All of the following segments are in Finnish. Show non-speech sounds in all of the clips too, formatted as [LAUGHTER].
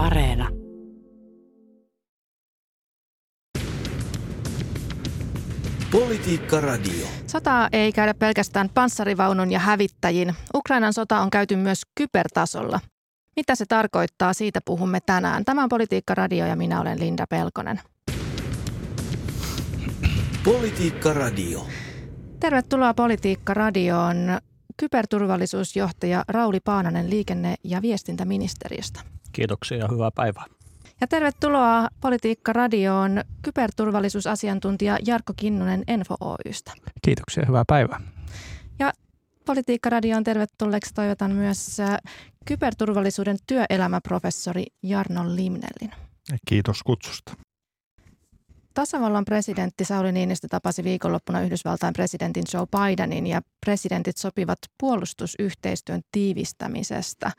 Areena. Politiikka Radio. Sotaa ei käydä pelkästään panssarivaunun ja hävittäjin. Ukrainan sota on käyty myös kybertasolla. Mitä se tarkoittaa, siitä puhumme tänään. Tämä on Politiikka Radio ja minä olen Linda Pelkonen. Politiikka Radio. Tervetuloa Politiikka Radioon kyberturvallisuusjohtaja Rauli Paananen liikenne- ja viestintäministeriöstä. Kiitoksia ja hyvää päivää. Ja tervetuloa Politiikka Radioon kyberturvallisuusasiantuntija Jarkko Kinnunen Enfo Oystä. Kiitoksia, hyvää päivää. Ja Politiikka Radioon tervetulleeksi toivotan myös äh, kyberturvallisuuden työelämäprofessori Jarno Limnellin. Kiitos kutsusta. Tasavallan presidentti Sauli Niinistö tapasi viikonloppuna Yhdysvaltain presidentin Joe Bidenin ja presidentit sopivat puolustusyhteistyön tiivistämisestä.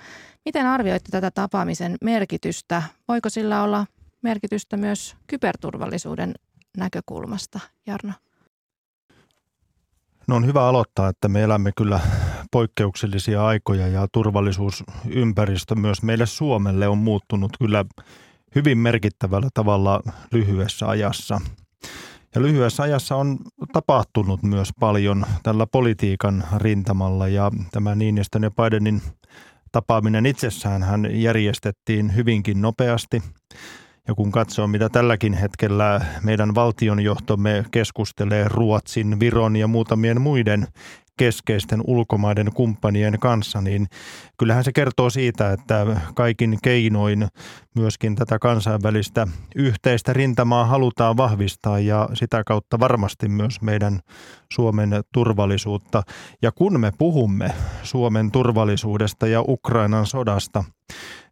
Miten arvioitte tätä tapaamisen merkitystä? Voiko sillä olla merkitystä myös kyberturvallisuuden näkökulmasta, Jarno? No on hyvä aloittaa, että me elämme kyllä poikkeuksellisia aikoja ja turvallisuusympäristö myös meille Suomelle on muuttunut kyllä hyvin merkittävällä tavalla lyhyessä ajassa. Ja lyhyessä ajassa on tapahtunut myös paljon tällä politiikan rintamalla ja tämä Niinistön ja Bidenin tapaaminen itsessään hän järjestettiin hyvinkin nopeasti. Ja kun katsoo, mitä tälläkin hetkellä meidän valtionjohtomme keskustelee Ruotsin, Viron ja muutamien muiden keskeisten ulkomaiden kumppanien kanssa, niin kyllähän se kertoo siitä, että kaikin keinoin myöskin tätä kansainvälistä yhteistä rintamaa halutaan vahvistaa ja sitä kautta varmasti myös meidän Suomen turvallisuutta. Ja kun me puhumme Suomen turvallisuudesta ja Ukrainan sodasta,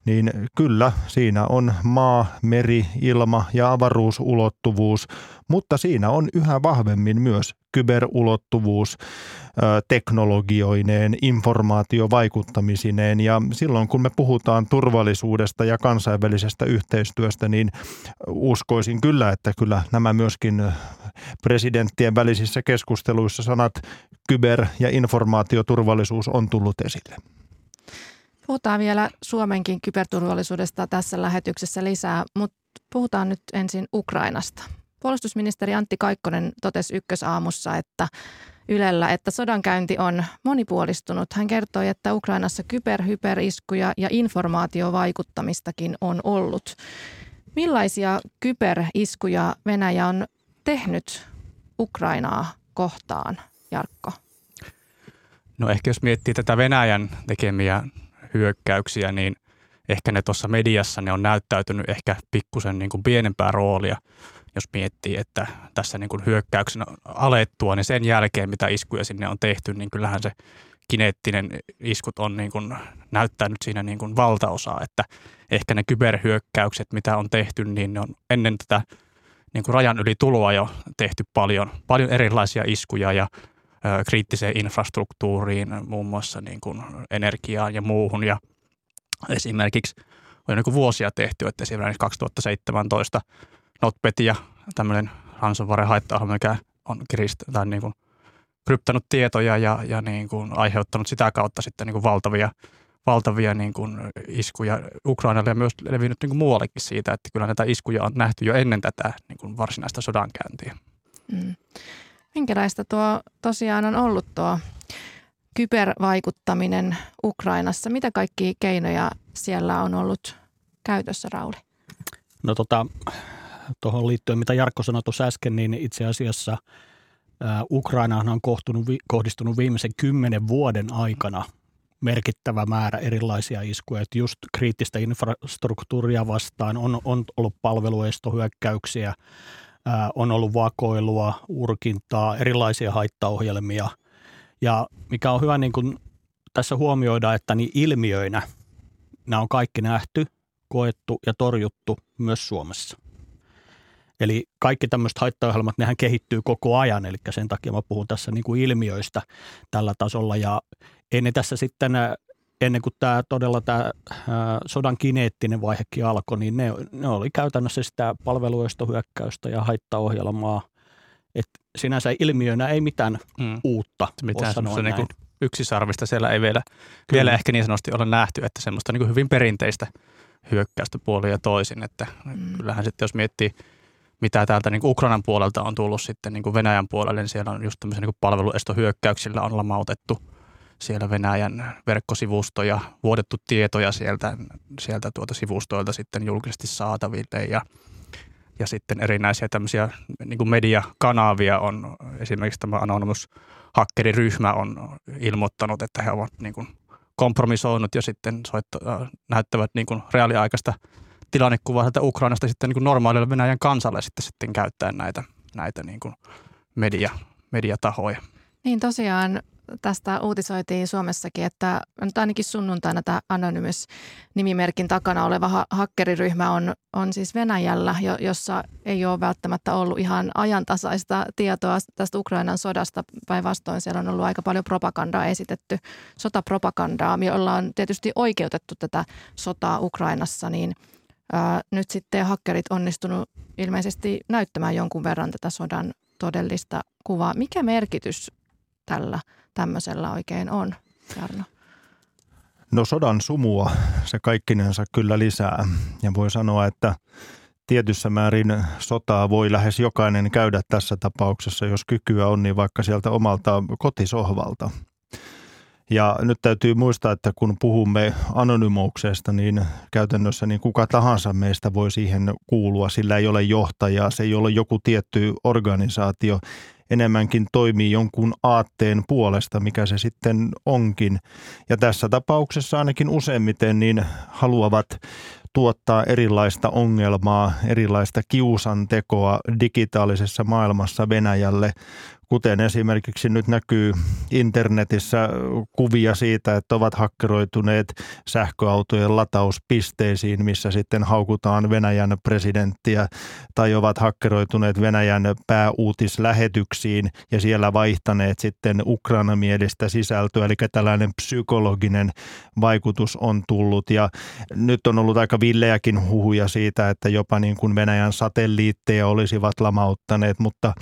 niin kyllä siinä on maa, meri, ilma ja avaruusulottuvuus, mutta siinä on yhä vahvemmin myös kyberulottuvuus teknologioineen, informaatiovaikuttamisineen ja silloin kun me puhutaan turvallisuudesta ja kansainvälisestä yhteistyöstä, niin uskoisin kyllä, että kyllä nämä myöskin presidenttien välisissä keskusteluissa sanat kyber- ja informaatioturvallisuus on tullut esille. Puhutaan vielä Suomenkin kyberturvallisuudesta tässä lähetyksessä lisää, mutta puhutaan nyt ensin Ukrainasta. Puolustusministeri Antti Kaikkonen totesi ykkösaamussa, että Ylellä, että sodankäynti on monipuolistunut. Hän kertoi, että Ukrainassa kyberhyperiskuja ja informaatiovaikuttamistakin on ollut. Millaisia kyberiskuja Venäjä on tehnyt Ukrainaa kohtaan, Jarkko? No ehkä jos miettii tätä Venäjän tekemiä hyökkäyksiä, niin ehkä ne tuossa mediassa ne on näyttäytynyt ehkä pikkusen niin kuin pienempää roolia – jos miettii, että tässä niin kuin hyökkäyksen alettua, niin sen jälkeen, mitä iskuja sinne on tehty, niin kyllähän se kineettinen iskut on niin kuin näyttänyt siinä niin kuin valtaosaa, että ehkä ne kyberhyökkäykset, mitä on tehty, niin ne on ennen tätä niin kuin rajan yli tuloa jo tehty paljon, paljon erilaisia iskuja ja ö, kriittiseen infrastruktuuriin, muun muassa niin kuin energiaan ja muuhun. Ja esimerkiksi on niin kuin vuosia tehty, että esimerkiksi 2017 Notpet ja tämmöinen ransomware haitta mikä on kirist, tai niin kuin kryptanut tietoja ja, ja niin kuin aiheuttanut sitä kautta sitten niin kuin valtavia, valtavia niin kuin iskuja Ukrainalle ja myös levinnyt niin kuin muuallekin siitä, että kyllä näitä iskuja on nähty jo ennen tätä niin kuin varsinaista sodankäyntiä. Mm. Minkälaista tuo tosiaan on ollut tuo kybervaikuttaminen Ukrainassa? Mitä kaikki keinoja siellä on ollut käytössä, Rauli? No tota, tuohon liittyen, mitä Jarkko sanoi tuossa äsken, niin itse asiassa Ukrainaan on kohtunut, kohdistunut viimeisen kymmenen vuoden aikana merkittävä määrä erilaisia iskuja. Että just kriittistä infrastruktuuria vastaan on, on ollut palveluestohyökkäyksiä, on ollut vakoilua, urkintaa, erilaisia haittaohjelmia. Ja mikä on hyvä niin kun tässä huomioida, että niin ilmiöinä nämä on kaikki nähty, koettu ja torjuttu myös Suomessa – Eli kaikki tämmöiset haittaohjelmat, nehän kehittyy koko ajan, eli sen takia mä puhun tässä niin kuin ilmiöistä tällä tasolla. Ja ennen tässä sitten, äh, ennen kuin tämä todella tämä äh, sodan kineettinen vaihekin alkoi, niin ne, ne oli käytännössä sitä palveluistohyökkäystä ja haittaohjelmaa. Et sinänsä ilmiönä ei mitään mm. uutta mitään sanoa niin yksisarvista siellä ei vielä, vielä ehkä niin sanotusti ole nähty, että semmoista niin kuin hyvin perinteistä hyökkäystä puolin ja toisin. Että mm. Kyllähän sitten jos miettii, mitä täältä niin Ukrainan puolelta on tullut sitten niin Venäjän puolelle, niin siellä on just tämmöisiä niin palveluestohyökkäyksillä on lamautettu siellä Venäjän verkkosivustoja, vuodettu tietoja sieltä, sieltä tuota sivustoilta sitten julkisesti saataville ja ja sitten erinäisiä tämmöisiä niin kuin mediakanavia on, esimerkiksi tämä Anonymous hakkeriryhmä on ilmoittanut, että he ovat niin kuin kompromisoinut ja sitten soitto, äh, näyttävät niin kuin reaaliaikaista tilannekuvaa sieltä Ukrainasta sitten niin kuin normaalille Venäjän kansalle sitten, sitten käyttäen näitä, näitä niin kuin media, mediatahoja. Niin tosiaan tästä uutisoitiin Suomessakin, että nyt ainakin sunnuntaina tämä Anonymous-nimimerkin takana oleva ha- hakkeriryhmä on, on siis Venäjällä, jo, jossa ei ole välttämättä ollut ihan ajantasaista tietoa tästä Ukrainan sodasta. Päinvastoin siellä on ollut aika paljon propagandaa esitetty, sotapropagandaa, jolla on tietysti oikeutettu tätä sotaa Ukrainassa, niin ää, nyt sitten hakkerit onnistunut ilmeisesti näyttämään jonkun verran tätä sodan todellista kuvaa. Mikä merkitys tällä tämmöisellä oikein on, Jarno? No sodan sumua se kaikkinensa kyllä lisää ja voi sanoa, että tietyssä määrin sotaa voi lähes jokainen käydä tässä tapauksessa, jos kykyä on, niin vaikka sieltä omalta kotisohvalta. Ja nyt täytyy muistaa, että kun puhumme anonymouksesta, niin käytännössä niin kuka tahansa meistä voi siihen kuulua. Sillä ei ole johtajaa, se ei ole joku tietty organisaatio, enemmänkin toimii jonkun aatteen puolesta, mikä se sitten onkin. Ja tässä tapauksessa ainakin useimmiten niin haluavat tuottaa erilaista ongelmaa, erilaista kiusantekoa digitaalisessa maailmassa Venäjälle, kuten esimerkiksi nyt näkyy internetissä kuvia siitä, että ovat hakkeroituneet sähköautojen latauspisteisiin, missä sitten haukutaan Venäjän presidenttiä, tai ovat hakkeroituneet Venäjän pääuutislähetyksiin ja siellä vaihtaneet sitten ukrainamielistä sisältöä, eli tällainen psykologinen vaikutus on tullut. Ja nyt on ollut aika villejäkin huhuja siitä, että jopa niin kuin Venäjän satelliitteja olisivat lamauttaneet, mutta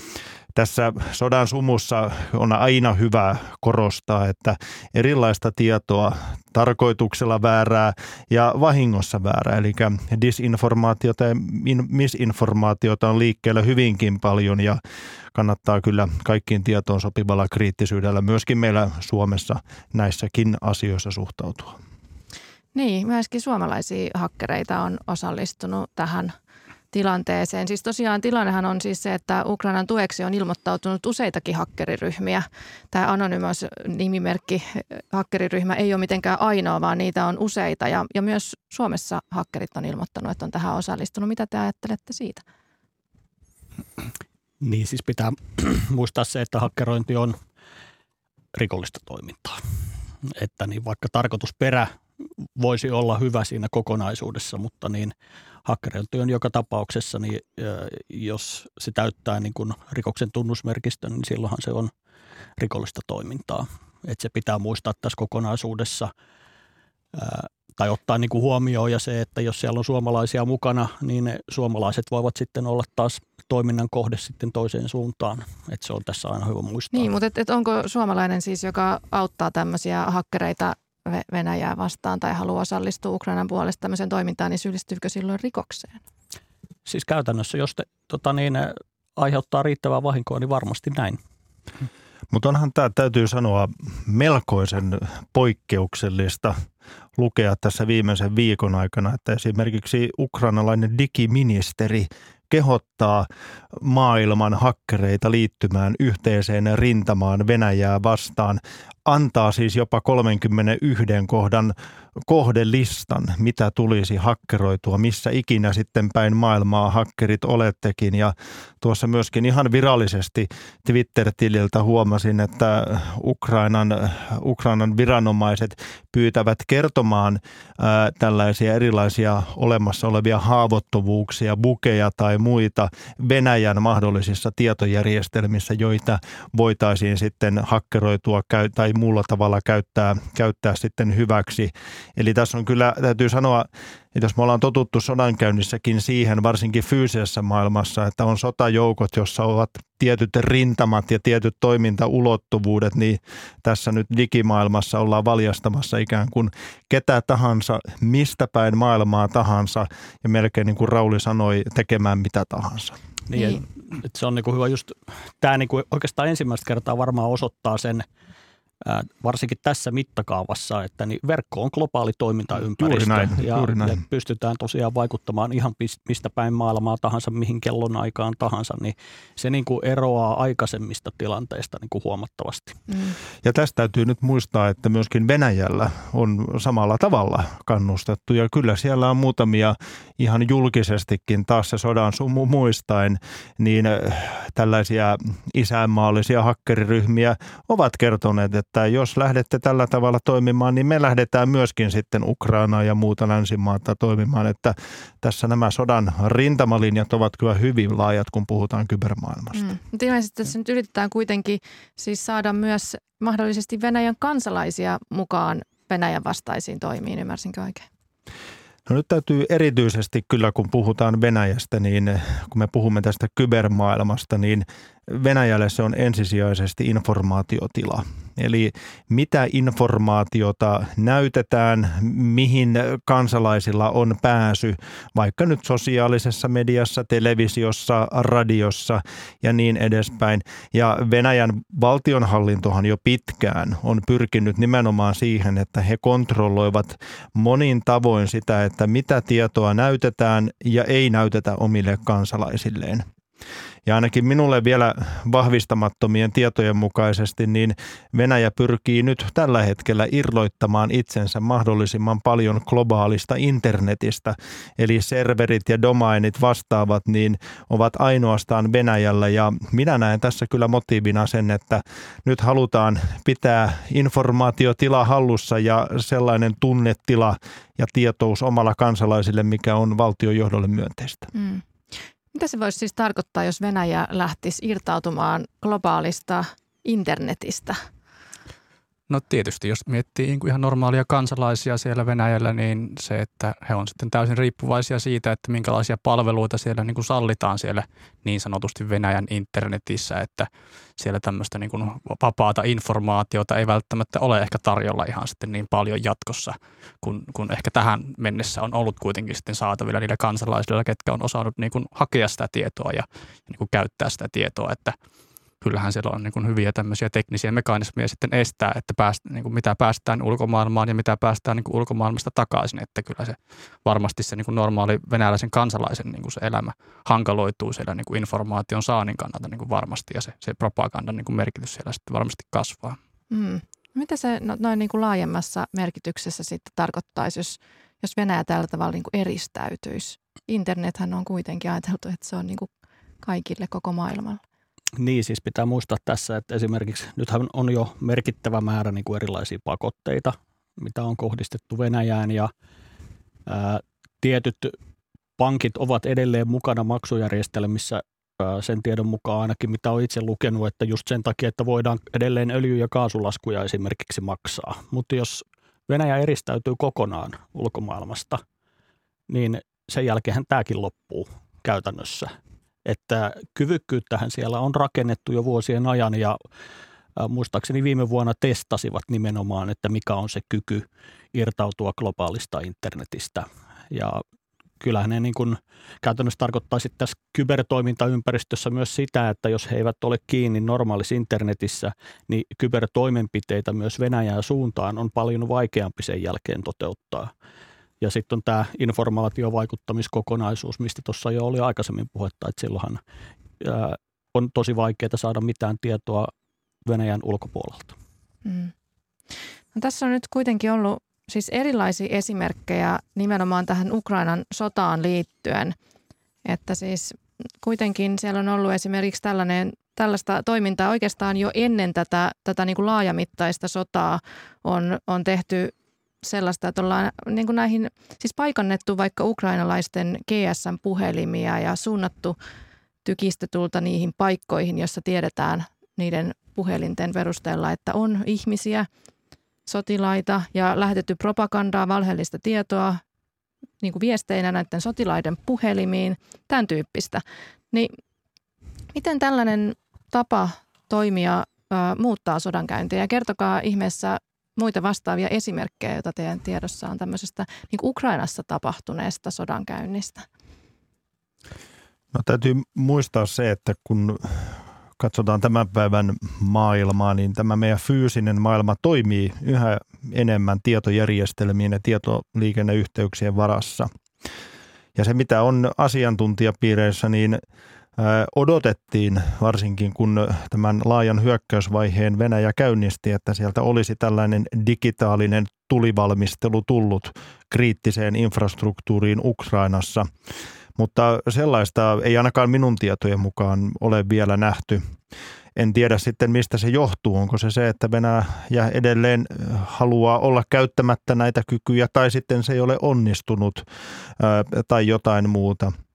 tässä sodan sumussa on aina hyvä korostaa, että erilaista tietoa tarkoituksella väärää ja vahingossa väärää. Eli disinformaatiota ja misinformaatiota on liikkeellä hyvinkin paljon ja kannattaa kyllä kaikkiin tietoon sopivalla kriittisyydellä myöskin meillä Suomessa näissäkin asioissa suhtautua. Niin, myöskin suomalaisia hakkereita on osallistunut tähän – tilanteeseen. Siis tosiaan tilannehan on siis se, että Ukrainan tueksi on ilmoittautunut useitakin hakkeriryhmiä. Tämä Anonymous nimimerkki hakkeriryhmä ei ole mitenkään ainoa, vaan niitä on useita ja, ja myös Suomessa hakkerit on ilmoittanut, että on tähän osallistunut. Mitä te ajattelette siitä? Niin siis pitää [CLEARS THROAT] muistaa se, että hakkerointi on rikollista toimintaa. Että niin vaikka tarkoitusperä voisi olla hyvä siinä kokonaisuudessa, mutta niin hakkerointi on joka tapauksessa, niin jos se täyttää niin kuin rikoksen tunnusmerkistön, niin silloinhan se on rikollista toimintaa. Et se pitää muistaa tässä kokonaisuudessa tai ottaa niin kuin huomioon ja se, että jos siellä on suomalaisia mukana, niin ne suomalaiset voivat sitten olla taas toiminnan kohde sitten toiseen suuntaan. Että se on tässä aina hyvä muistaa. Niin, mutta et, et onko suomalainen siis, joka auttaa tämmöisiä hakkereita Venäjää vastaan tai haluaa osallistua Ukrainan puolesta tämmöiseen toimintaan, niin syyllistyykö silloin rikokseen? Siis käytännössä, jos te tota niin, aiheuttaa riittävää vahinkoa, niin varmasti näin. Mutta onhan tämä, täytyy sanoa, melkoisen poikkeuksellista lukea tässä viimeisen viikon aikana, että esimerkiksi ukrainalainen digiministeri kehottaa maailman hakkereita liittymään yhteiseen rintamaan Venäjää vastaan antaa siis jopa 31 kohdan kohdelistan, mitä tulisi hakkeroitua, missä ikinä sitten päin maailmaa hakkerit olettekin. Ja tuossa myöskin ihan virallisesti Twitter-tililtä huomasin, että Ukrainan, Ukrainan viranomaiset pyytävät kertomaan ää, tällaisia erilaisia olemassa olevia haavoittuvuuksia, bukeja tai muita Venäjän mahdollisissa tietojärjestelmissä, joita voitaisiin sitten hakkeroitua tai jollakin muulla tavalla käyttää, käyttää sitten hyväksi. Eli tässä on kyllä, täytyy sanoa, että jos me ollaan totuttu sodankäynnissäkin siihen, varsinkin fyysisessä maailmassa, että on sotajoukot, jossa ovat tietyt rintamat ja tietyt toimintaulottuvuudet, niin tässä nyt digimaailmassa ollaan valjastamassa ikään kuin ketä tahansa, mistä päin maailmaa tahansa ja melkein niin kuin Rauli sanoi, tekemään mitä tahansa. Niin, niin. Että se on niinku hyvä just, tämä niinku oikeastaan ensimmäistä kertaa varmaan osoittaa sen, varsinkin tässä mittakaavassa, että niin verkko on globaali toimintaympäristö. Juuri näin, ja, juuri näin. ja pystytään tosiaan vaikuttamaan ihan mistä päin maailmaa tahansa, mihin kellon aikaan tahansa, niin se niinku eroaa aikaisemmista tilanteista niinku huomattavasti. Mm. Ja tästä täytyy nyt muistaa, että myöskin Venäjällä on samalla tavalla kannustettu ja kyllä siellä on muutamia ihan julkisestikin taas se sodan sumu muistaen, niin tällaisia isänmaallisia hakkeriryhmiä ovat kertoneet, että jos lähdette tällä tavalla toimimaan, niin me lähdetään myöskin sitten Ukrainaa ja muuta länsimaata toimimaan, että tässä nämä sodan rintamalinjat ovat kyllä hyvin laajat, kun puhutaan kybermaailmasta. Mm. Mutta ilmeisesti tässä nyt yritetään kuitenkin siis saada myös mahdollisesti Venäjän kansalaisia mukaan Venäjän vastaisiin toimiin, ymmärsinkö oikein? No nyt täytyy erityisesti kyllä, kun puhutaan Venäjästä, niin kun me puhumme tästä kybermaailmasta, niin Venäjälle se on ensisijaisesti informaatiotila. Eli mitä informaatiota näytetään, mihin kansalaisilla on pääsy, vaikka nyt sosiaalisessa mediassa, televisiossa, radiossa ja niin edespäin. Ja Venäjän valtionhallintohan jo pitkään on pyrkinyt nimenomaan siihen, että he kontrolloivat monin tavoin sitä, että mitä tietoa näytetään ja ei näytetä omille kansalaisilleen. Ja ainakin minulle vielä vahvistamattomien tietojen mukaisesti, niin Venäjä pyrkii nyt tällä hetkellä irloittamaan itsensä mahdollisimman paljon globaalista internetistä. Eli serverit ja domainit vastaavat, niin ovat ainoastaan Venäjällä. Ja minä näen tässä kyllä motiivina sen, että nyt halutaan pitää informaatiotila hallussa ja sellainen tunnetila ja tietous omalla kansalaisille, mikä on valtiojohdolle myönteistä. Mm. Mitä se voisi siis tarkoittaa, jos Venäjä lähtisi irtautumaan globaalista internetistä? No tietysti, jos miettii niin ihan normaalia kansalaisia siellä Venäjällä, niin se, että he on sitten täysin riippuvaisia siitä, että minkälaisia palveluita siellä niin kuin sallitaan siellä niin sanotusti Venäjän internetissä, että siellä tämmöistä niin kuin vapaata informaatiota ei välttämättä ole ehkä tarjolla ihan sitten niin paljon jatkossa, kun, kun ehkä tähän mennessä on ollut kuitenkin sitten saatavilla niillä kansalaisilla, ketkä on osannut niin kuin hakea sitä tietoa ja, ja niin kuin käyttää sitä tietoa, että – kyllähän siellä on niin kuin hyviä tämmöisiä teknisiä mekanismeja sitten estää, että pääst, niin kuin mitä päästään ulkomaailmaan ja mitä päästään niin kuin ulkomaailmasta takaisin. Että kyllä se varmasti se niin kuin normaali venäläisen kansalaisen niin kuin se elämä hankaloituu siellä niin kuin informaation saannin kannalta niin kuin varmasti ja se, se propagandan niin kuin merkitys siellä sitten varmasti kasvaa. Mm. Mitä se no, noin niin kuin laajemmassa merkityksessä sitten tarkoittaisi, jos, jos Venäjä tällä tavalla niin kuin eristäytyisi? Internethän on kuitenkin ajateltu, että se on niin kuin kaikille koko maailmalla. Niin, siis pitää muistaa tässä, että esimerkiksi nythän on jo merkittävä määrä niin kuin erilaisia pakotteita, mitä on kohdistettu Venäjään ja ää, tietyt pankit ovat edelleen mukana maksujärjestelmissä ää, sen tiedon mukaan ainakin, mitä olen itse lukenut, että just sen takia, että voidaan edelleen öljy- ja kaasulaskuja esimerkiksi maksaa. Mutta jos Venäjä eristäytyy kokonaan ulkomaailmasta, niin sen jälkeen tämäkin loppuu käytännössä – että kyvykkyyttähän siellä on rakennettu jo vuosien ajan ja muistaakseni viime vuonna testasivat nimenomaan, että mikä on se kyky irtautua globaalista internetistä. Ja kyllähän ne niin kuin käytännössä tarkoittaa sitten tässä kybertoimintaympäristössä myös sitä, että jos he eivät ole kiinni normaalissa internetissä, niin kybertoimenpiteitä myös Venäjän suuntaan on paljon vaikeampi sen jälkeen toteuttaa. Ja sitten on tämä informaatiovaikuttamiskokonaisuus, mistä tuossa jo oli aikaisemmin puhetta, että silloinhan ää, on tosi vaikeaa saada mitään tietoa Venäjän ulkopuolelta. Mm. No, tässä on nyt kuitenkin ollut siis erilaisia esimerkkejä nimenomaan tähän Ukrainan sotaan liittyen, että siis kuitenkin siellä on ollut esimerkiksi tällainen, tällaista toimintaa oikeastaan jo ennen tätä, tätä niin kuin laajamittaista sotaa on, on tehty sellaista, että ollaan niin kuin näihin, siis paikannettu vaikka ukrainalaisten GSM-puhelimia ja suunnattu tykistetulta niihin paikkoihin, jossa tiedetään niiden puhelinten perusteella, että on ihmisiä, sotilaita ja lähetetty propagandaa, valheellista tietoa niin kuin viesteinä näiden sotilaiden puhelimiin, tämän tyyppistä. Niin miten tällainen tapa toimia ö, muuttaa sodankäyntiä? Kertokaa ihmeessä muita vastaavia esimerkkejä, joita teidän tiedossa on tämmöisestä niin Ukrainassa tapahtuneesta sodankäynnistä. No täytyy muistaa se, että kun katsotaan tämän päivän maailmaa, niin tämä meidän fyysinen maailma toimii yhä enemmän tietojärjestelmien ja tietoliikenneyhteyksien varassa. Ja se, mitä on asiantuntijapiireissä, niin odotettiin, varsinkin kun tämän laajan hyökkäysvaiheen Venäjä käynnisti, että sieltä olisi tällainen digitaalinen tulivalmistelu tullut kriittiseen infrastruktuuriin Ukrainassa. Mutta sellaista ei ainakaan minun tietojen mukaan ole vielä nähty. En tiedä sitten, mistä se johtuu. Onko se se, että Venäjä edelleen haluaa olla käyttämättä näitä kykyjä tai sitten se ei ole onnistunut tai jotain muuta –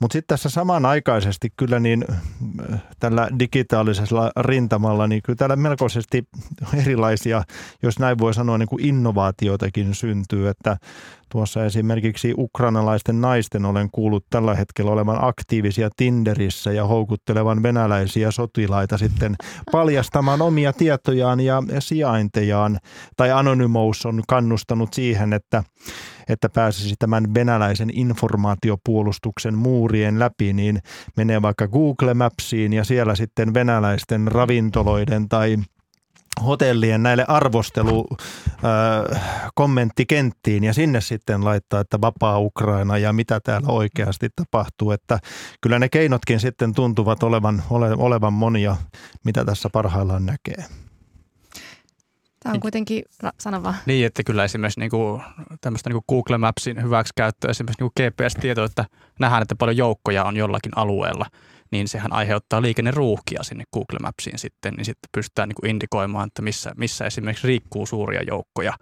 mutta sitten tässä samanaikaisesti kyllä niin äh, tällä digitaalisella rintamalla, niin kyllä täällä melkoisesti erilaisia, jos näin voi sanoa, niin kuin innovaatioitakin syntyy, että Tuossa esimerkiksi ukrainalaisten naisten olen kuullut tällä hetkellä olevan aktiivisia Tinderissä ja houkuttelevan venäläisiä sotilaita sitten paljastamaan omia tietojaan ja sijaintejaan. Tai Anonymous on kannustanut siihen, että että pääsisi tämän venäläisen informaatiopuolustuksen muurien läpi, niin menee vaikka Google Mapsiin ja siellä sitten venäläisten ravintoloiden tai hotellien näille arvostelu kommenttikenttiin ja sinne sitten laittaa, että vapaa Ukraina ja mitä täällä oikeasti tapahtuu. Että kyllä ne keinotkin sitten tuntuvat olevan, ole, olevan monia, mitä tässä parhaillaan näkee. Tämä on kuitenkin, sano vaan. Niin, että kyllä esimerkiksi niin kuin, tämmöistä niin kuin Google Mapsin hyväksikäyttöä, esimerkiksi niin kuin GPS-tieto, että nähdään, että paljon joukkoja on jollakin alueella – niin sehän aiheuttaa liikenneruuhkia sinne Google Mapsiin sitten, niin sitten pystytään niin kuin indikoimaan, että missä, missä esimerkiksi riikkuu suuria joukkoja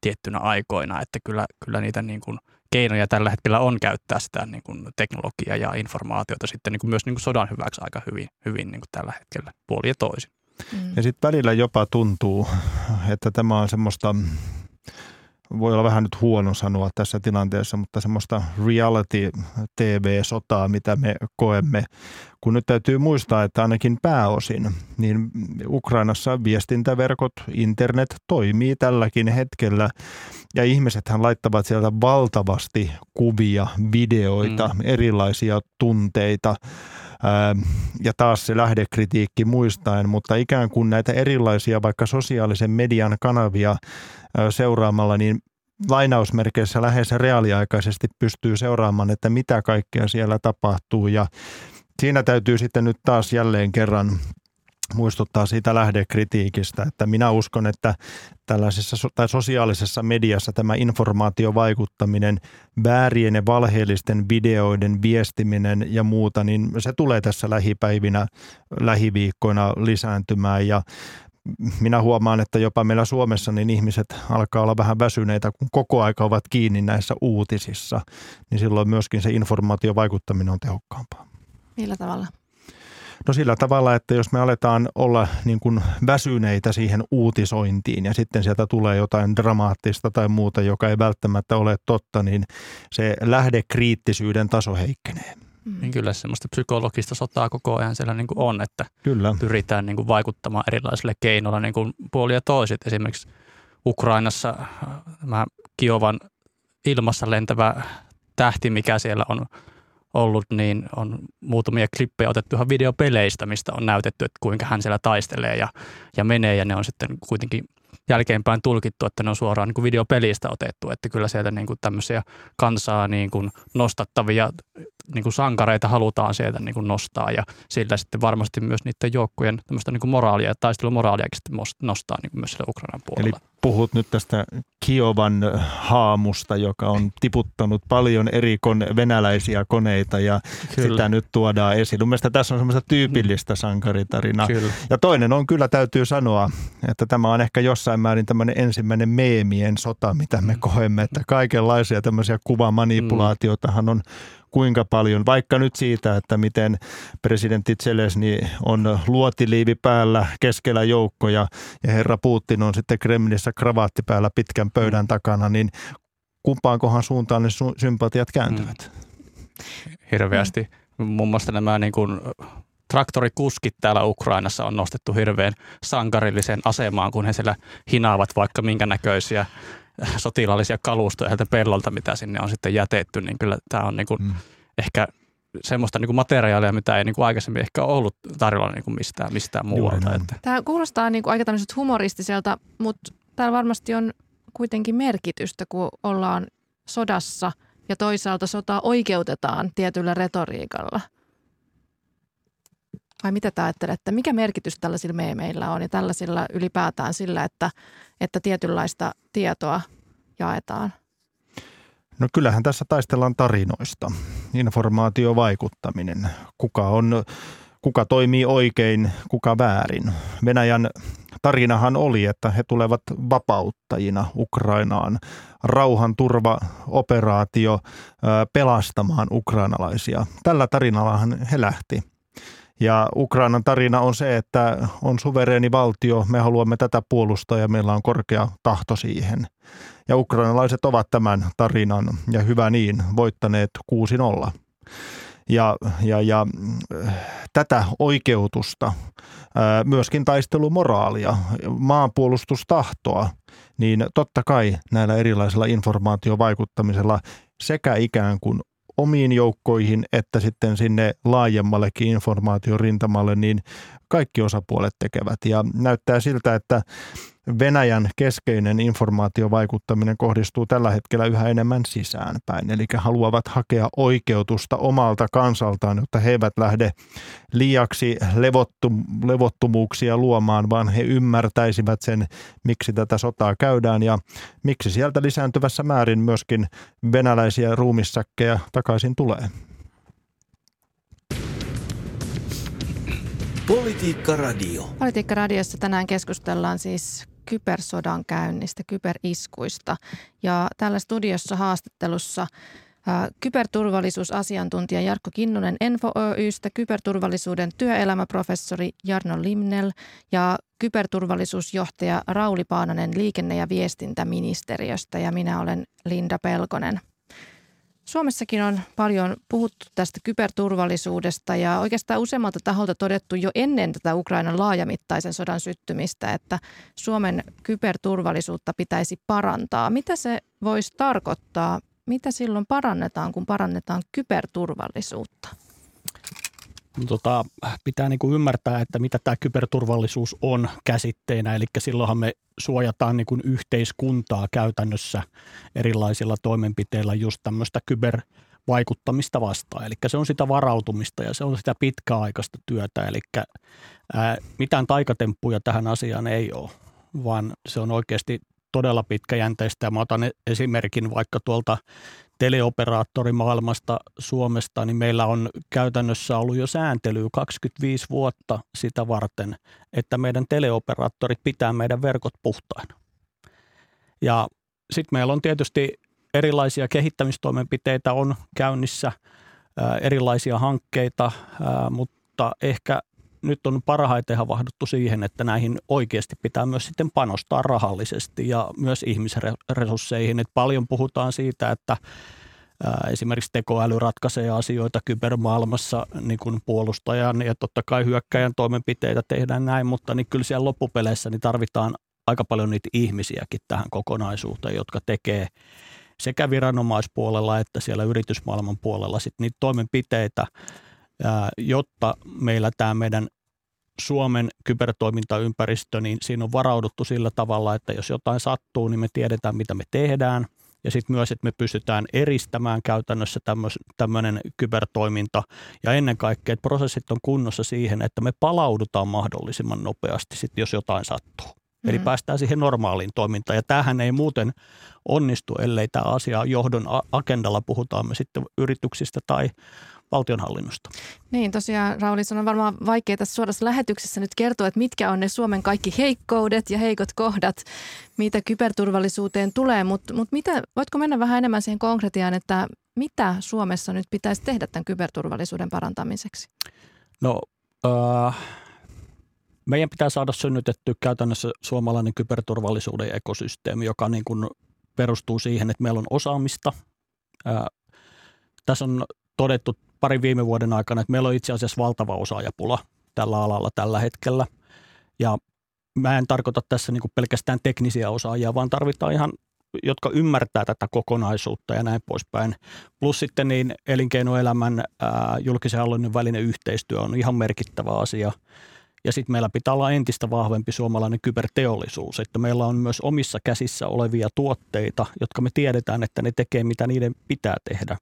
tiettynä aikoina, että kyllä, kyllä niitä niin kuin keinoja tällä hetkellä on käyttää sitä niin kuin teknologiaa ja informaatiota sitten niin kuin myös niin kuin sodan hyväksi aika hyvin, hyvin niin kuin tällä hetkellä puoli ja toisin. Mm. Ja sitten välillä jopa tuntuu, että tämä on semmoista voi olla vähän nyt huono sanoa tässä tilanteessa, mutta semmoista reality-tv-sotaa, mitä me koemme. Kun nyt täytyy muistaa, että ainakin pääosin, niin Ukrainassa viestintäverkot, internet toimii tälläkin hetkellä. Ja ihmisethän laittavat sieltä valtavasti kuvia, videoita, mm. erilaisia tunteita ja taas se lähdekritiikki muistaen, mutta ikään kuin näitä erilaisia vaikka sosiaalisen median kanavia seuraamalla, niin lainausmerkeissä lähes reaaliaikaisesti pystyy seuraamaan, että mitä kaikkea siellä tapahtuu. Ja siinä täytyy sitten nyt taas jälleen kerran muistuttaa siitä lähdekritiikistä, että minä uskon, että tällaisessa tai sosiaalisessa mediassa tämä informaatiovaikuttaminen, väärien ja valheellisten videoiden viestiminen ja muuta, niin se tulee tässä lähipäivinä, lähiviikkoina lisääntymään ja minä huomaan, että jopa meillä Suomessa niin ihmiset alkaa olla vähän väsyneitä, kun koko aika ovat kiinni näissä uutisissa, niin silloin myöskin se informaatiovaikuttaminen on tehokkaampaa. Millä tavalla? No sillä tavalla, että jos me aletaan olla niin kuin väsyneitä siihen uutisointiin ja sitten sieltä tulee jotain dramaattista tai muuta, joka ei välttämättä ole totta, niin se lähdekriittisyyden taso heikkenee. Mm. Niin kyllä semmoista psykologista sotaa koko ajan siellä niin kuin on, että kyllä. pyritään niin kuin vaikuttamaan erilaisille keinoilla niin kuin puoli ja toiset. Esimerkiksi Ukrainassa mä Kiovan ilmassa lentävä tähti, mikä siellä on ollut, niin on muutamia klippejä otettu ihan videopeleistä, mistä on näytetty, että kuinka hän siellä taistelee ja, ja menee, ja ne on sitten kuitenkin jälkeenpäin tulkittu, että ne on suoraan niin kuin videopelistä otettu, että kyllä sieltä niin kuin tämmöisiä kansaa niin kuin nostattavia niin kuin sankareita halutaan sieltä niin kuin nostaa ja sillä sitten varmasti myös niiden joukkojen tämmöistä niin kuin moraalia ja taistelumoraaliakin sitten nostaa niin kuin myös siellä Ukrainan puolella. Eli puhut nyt tästä Kiovan haamusta, joka on tiputtanut paljon eri kone, venäläisiä koneita ja kyllä. sitä nyt tuodaan esiin. Mielestäni tässä on semmoista tyypillistä sankaritarinaa. Kyllä. Ja toinen on kyllä täytyy sanoa, että tämä on ehkä jossain määrin tämmöinen ensimmäinen meemien sota, mitä me mm. koemme, että kaikenlaisia tämmöisiä kuvamanipulaatioitahan on kuinka paljon, vaikka nyt siitä, että miten presidentti Zelensky on luotiliivi päällä keskellä joukkoja ja herra Putin on sitten Kremlissä kravaatti päällä pitkän pöydän takana, niin kumpaankohan suuntaan ne sympatiat kääntyvät? Mm. Hirveästi. Muun muassa nämä niin kuin traktorikuskit täällä Ukrainassa on nostettu hirveän sankarilliseen asemaan, kun he siellä hinaavat vaikka minkä näköisiä [LAUGHS] sotilaallisia kalustoja sieltä pellolta, mitä sinne on sitten jätetty, niin kyllä tämä on niin kuin mm. ehkä semmoista niin kuin materiaalia, mitä ei niin kuin aikaisemmin ehkä ollut tarjolla niin kuin mistään, mistään muualta. Että. Tämä kuulostaa niin kuin aika tämmöiseltä humoristiselta, mutta täällä varmasti on kuitenkin merkitystä, kun ollaan sodassa ja toisaalta sotaa oikeutetaan tietyllä retoriikalla – vai mitä te ajattelette, mikä merkitys tällaisilla meemeillä on ja tällaisilla ylipäätään sillä, että, että tietynlaista tietoa jaetaan? No kyllähän tässä taistellaan tarinoista. Informaatiovaikuttaminen. Kuka, on, kuka toimii oikein, kuka väärin. Venäjän tarinahan oli, että he tulevat vapauttajina Ukrainaan. Rauhanturvaoperaatio pelastamaan ukrainalaisia. Tällä tarinallahan he lähti. Ja Ukrainan tarina on se, että on suvereeni valtio, me haluamme tätä puolustaa ja meillä on korkea tahto siihen. Ja ukrainalaiset ovat tämän tarinan, ja hyvä niin, voittaneet 6-0. Ja, ja, ja tätä oikeutusta, myöskin taistelumoraalia, maanpuolustustahtoa, niin totta kai näillä erilaisilla informaatiovaikuttamisella sekä ikään kuin omiin joukkoihin että sitten sinne laajemmallekin informaatiorintamalle, niin kaikki osapuolet tekevät. Ja näyttää siltä, että Venäjän keskeinen informaatiovaikuttaminen kohdistuu tällä hetkellä yhä enemmän sisäänpäin. Eli haluavat hakea oikeutusta omalta kansaltaan, jotta he eivät lähde liiaksi levottum, levottomuuksia luomaan, vaan he ymmärtäisivät sen, miksi tätä sotaa käydään ja miksi sieltä lisääntyvässä määrin myöskin venäläisiä ruumissäkkejä takaisin tulee. Politiikka Radio. Politiikka Radiossa tänään keskustellaan siis kybersodan käynnistä, kyberiskuista. Ja täällä studiossa haastattelussa kyberturvallisuusasiantuntija Jarkko Kinnunen Enfo Oystä, kyberturvallisuuden työelämäprofessori Jarno Limnel ja kyberturvallisuusjohtaja Rauli Paananen liikenne- ja viestintäministeriöstä ja minä olen Linda Pelkonen – Suomessakin on paljon puhuttu tästä kyberturvallisuudesta ja oikeastaan useammalta taholta todettu jo ennen tätä Ukrainan laajamittaisen sodan syttymistä, että Suomen kyberturvallisuutta pitäisi parantaa. Mitä se voisi tarkoittaa? Mitä silloin parannetaan, kun parannetaan kyberturvallisuutta? Tota, pitää niin kuin ymmärtää, että mitä tämä kyberturvallisuus on käsitteenä. Eli silloinhan me suojataan niin kuin yhteiskuntaa käytännössä erilaisilla toimenpiteillä just tämmöistä kybervaikuttamista vastaan. Eli se on sitä varautumista ja se on sitä pitkäaikaista työtä. Eli ää, mitään taikatemppuja tähän asiaan ei ole, vaan se on oikeasti todella pitkäjänteistä. Mä otan esimerkin vaikka tuolta teleoperaattorimaailmasta Suomesta, niin meillä on käytännössä ollut jo sääntely 25 vuotta sitä varten, että meidän teleoperaattorit pitää meidän verkot puhtaina. Ja sitten meillä on tietysti erilaisia kehittämistoimenpiteitä on käynnissä, erilaisia hankkeita, mutta ehkä nyt on parhaiten havahduttu siihen, että näihin oikeasti pitää myös sitten panostaa rahallisesti ja myös ihmisresursseihin. Et paljon puhutaan siitä, että esimerkiksi tekoäly ratkaisee asioita kybermaailmassa niin kuin puolustajan ja totta kai hyökkäjän toimenpiteitä tehdään näin, mutta niin kyllä siellä loppupeleissä niin tarvitaan aika paljon niitä ihmisiäkin tähän kokonaisuuteen, jotka tekee sekä viranomaispuolella että siellä yritysmaailman puolella sit niitä toimenpiteitä, jotta meillä tämä meidän Suomen kybertoimintaympäristö, niin siinä on varauduttu sillä tavalla, että jos jotain sattuu, niin me tiedetään, mitä me tehdään. Ja sitten myös, että me pystytään eristämään käytännössä tämmöinen kybertoiminta. Ja ennen kaikkea, että prosessit on kunnossa siihen, että me palaudutaan mahdollisimman nopeasti, sit, jos jotain sattuu. Mm-hmm. Eli päästään siihen normaaliin toimintaan. Ja tämähän ei muuten onnistu, ellei tämä asia johdon agendalla puhutaan me sitten yrityksistä tai valtionhallinnosta. Niin, tosiaan Rauli, on varmaan vaikea tässä suorassa lähetyksessä nyt kertoa, että mitkä on ne Suomen kaikki heikkoudet ja heikot kohdat, mitä kyberturvallisuuteen tulee, mutta mut mitä, voitko mennä vähän enemmän siihen konkretiaan, että mitä Suomessa nyt pitäisi tehdä tämän kyberturvallisuuden parantamiseksi? No äh, meidän pitää saada synnytetty käytännössä suomalainen kyberturvallisuuden ekosysteemi, joka niin kuin perustuu siihen, että meillä on osaamista. Äh, tässä on todettu pari viime vuoden aikana, että meillä on itse asiassa valtava osaajapula tällä alalla tällä hetkellä. Ja mä en tarkoita tässä niin pelkästään teknisiä osaajia, vaan tarvitaan ihan jotka ymmärtää tätä kokonaisuutta ja näin poispäin. Plus sitten niin elinkeinoelämän ää, julkisen hallinnon välinen yhteistyö on ihan merkittävä asia. Ja sitten meillä pitää olla entistä vahvempi suomalainen kyberteollisuus, että meillä on myös omissa käsissä olevia tuotteita, jotka me tiedetään, että ne tekee mitä niiden pitää tehdä.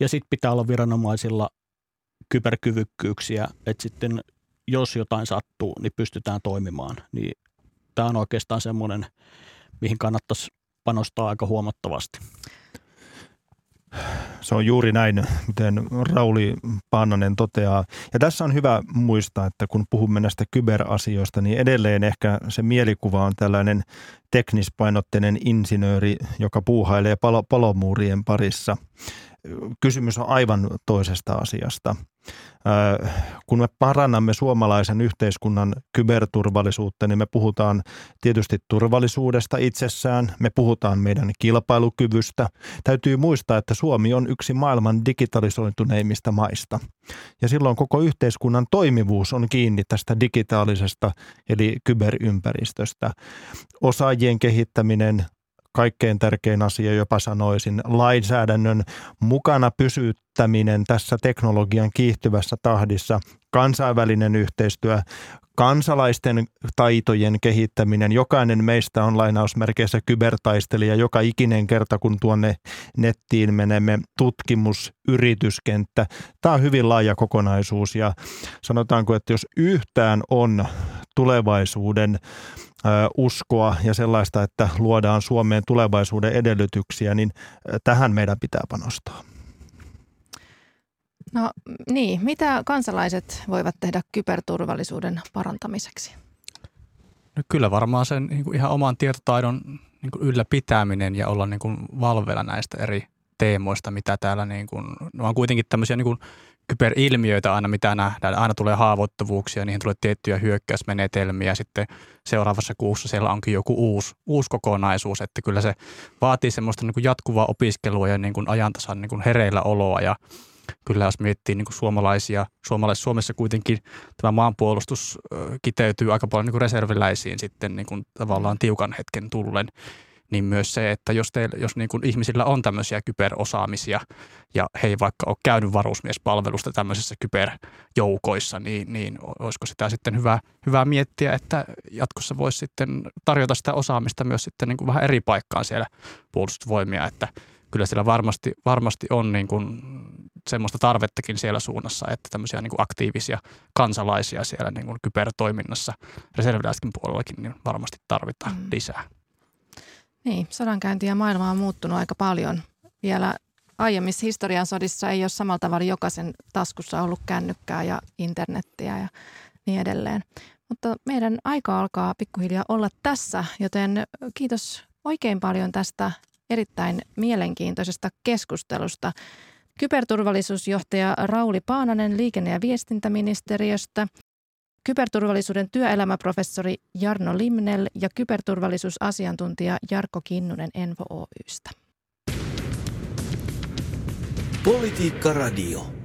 Ja sitten pitää olla viranomaisilla kyberkyvykkyyksiä, että sitten jos jotain sattuu, niin pystytään toimimaan. Niin tämä on oikeastaan semmoinen, mihin kannattaisi panostaa aika huomattavasti. Se on juuri näin, miten Rauli Paananen toteaa. Ja tässä on hyvä muistaa, että kun puhumme näistä kyberasioista, niin edelleen ehkä se mielikuva on tällainen teknispainotteinen insinööri, joka puuhailee palo- palomuurien parissa. Kysymys on aivan toisesta asiasta kun me parannamme suomalaisen yhteiskunnan kyberturvallisuutta, niin me puhutaan tietysti turvallisuudesta itsessään, me puhutaan meidän kilpailukyvystä. Täytyy muistaa, että Suomi on yksi maailman digitalisoituneimmista maista. Ja silloin koko yhteiskunnan toimivuus on kiinni tästä digitaalisesta eli kyberympäristöstä. Osaajien kehittäminen, kaikkein tärkein asia, jopa sanoisin, lainsäädännön mukana pysyttäminen tässä teknologian kiihtyvässä tahdissa, kansainvälinen yhteistyö, kansalaisten taitojen kehittäminen. Jokainen meistä on lainausmerkeissä kybertaistelija joka ikinen kerta, kun tuonne nettiin menemme. Tutkimus, yrityskenttä. Tämä on hyvin laaja kokonaisuus ja sanotaanko, että jos yhtään on tulevaisuuden uskoa ja sellaista, että luodaan Suomeen tulevaisuuden edellytyksiä, niin tähän meidän pitää panostaa. No niin, mitä kansalaiset voivat tehdä kyberturvallisuuden parantamiseksi? No kyllä varmaan sen niin kuin ihan oman tietotaidon niin kuin ylläpitäminen ja olla niin kuin valveilla näistä eri teemoista, mitä täällä niin kuin, no on kuitenkin tämmöisiä niin kuin kyberilmiöitä aina, mitä nähdään. Aina tulee haavoittuvuuksia, niihin tulee tiettyjä hyökkäysmenetelmiä. Sitten seuraavassa kuussa siellä onkin joku uusi, uusi kokonaisuus, että kyllä se vaatii semmoista niin kuin jatkuvaa opiskelua ja niin kuin ajantasan niin kuin hereillä oloa ja kyllä jos miettii niin kuin suomalaisia, suomalais Suomessa kuitenkin tämä maanpuolustus kiteytyy aika paljon niin kuin reserviläisiin sitten niin kuin tavallaan tiukan hetken tullen, niin myös se, että jos, teillä, jos niin kuin ihmisillä on tämmöisiä kyberosaamisia ja he ei vaikka ole käynyt varusmiespalvelusta tämmöisissä kyberjoukoissa, niin, niin olisiko sitä sitten hyvä, hyvä miettiä, että jatkossa voisi sitten tarjota sitä osaamista myös sitten niin kuin vähän eri paikkaan siellä puolustusvoimia, että kyllä siellä varmasti, varmasti on niin kuin semmoista tarvettakin siellä suunnassa, että tämmöisiä niin kuin aktiivisia kansalaisia siellä niin kuin kybertoiminnassa reserviläiskin puolellakin niin varmasti tarvitaan mm. lisää. Niin, sodankäynti ja maailma on muuttunut aika paljon. Vielä aiemmissa historian sodissa ei ole samalla tavalla jokaisen taskussa ollut kännykkää ja internettiä ja niin edelleen. Mutta meidän aika alkaa pikkuhiljaa olla tässä, joten kiitos oikein paljon tästä erittäin mielenkiintoisesta keskustelusta. Kyberturvallisuusjohtaja Rauli Paananen liikenne- ja viestintäministeriöstä, kyberturvallisuuden työelämäprofessori Jarno Limnel ja kyberturvallisuusasiantuntija Jarkko Kinnunen Envo Oystä. Politiikka Radio.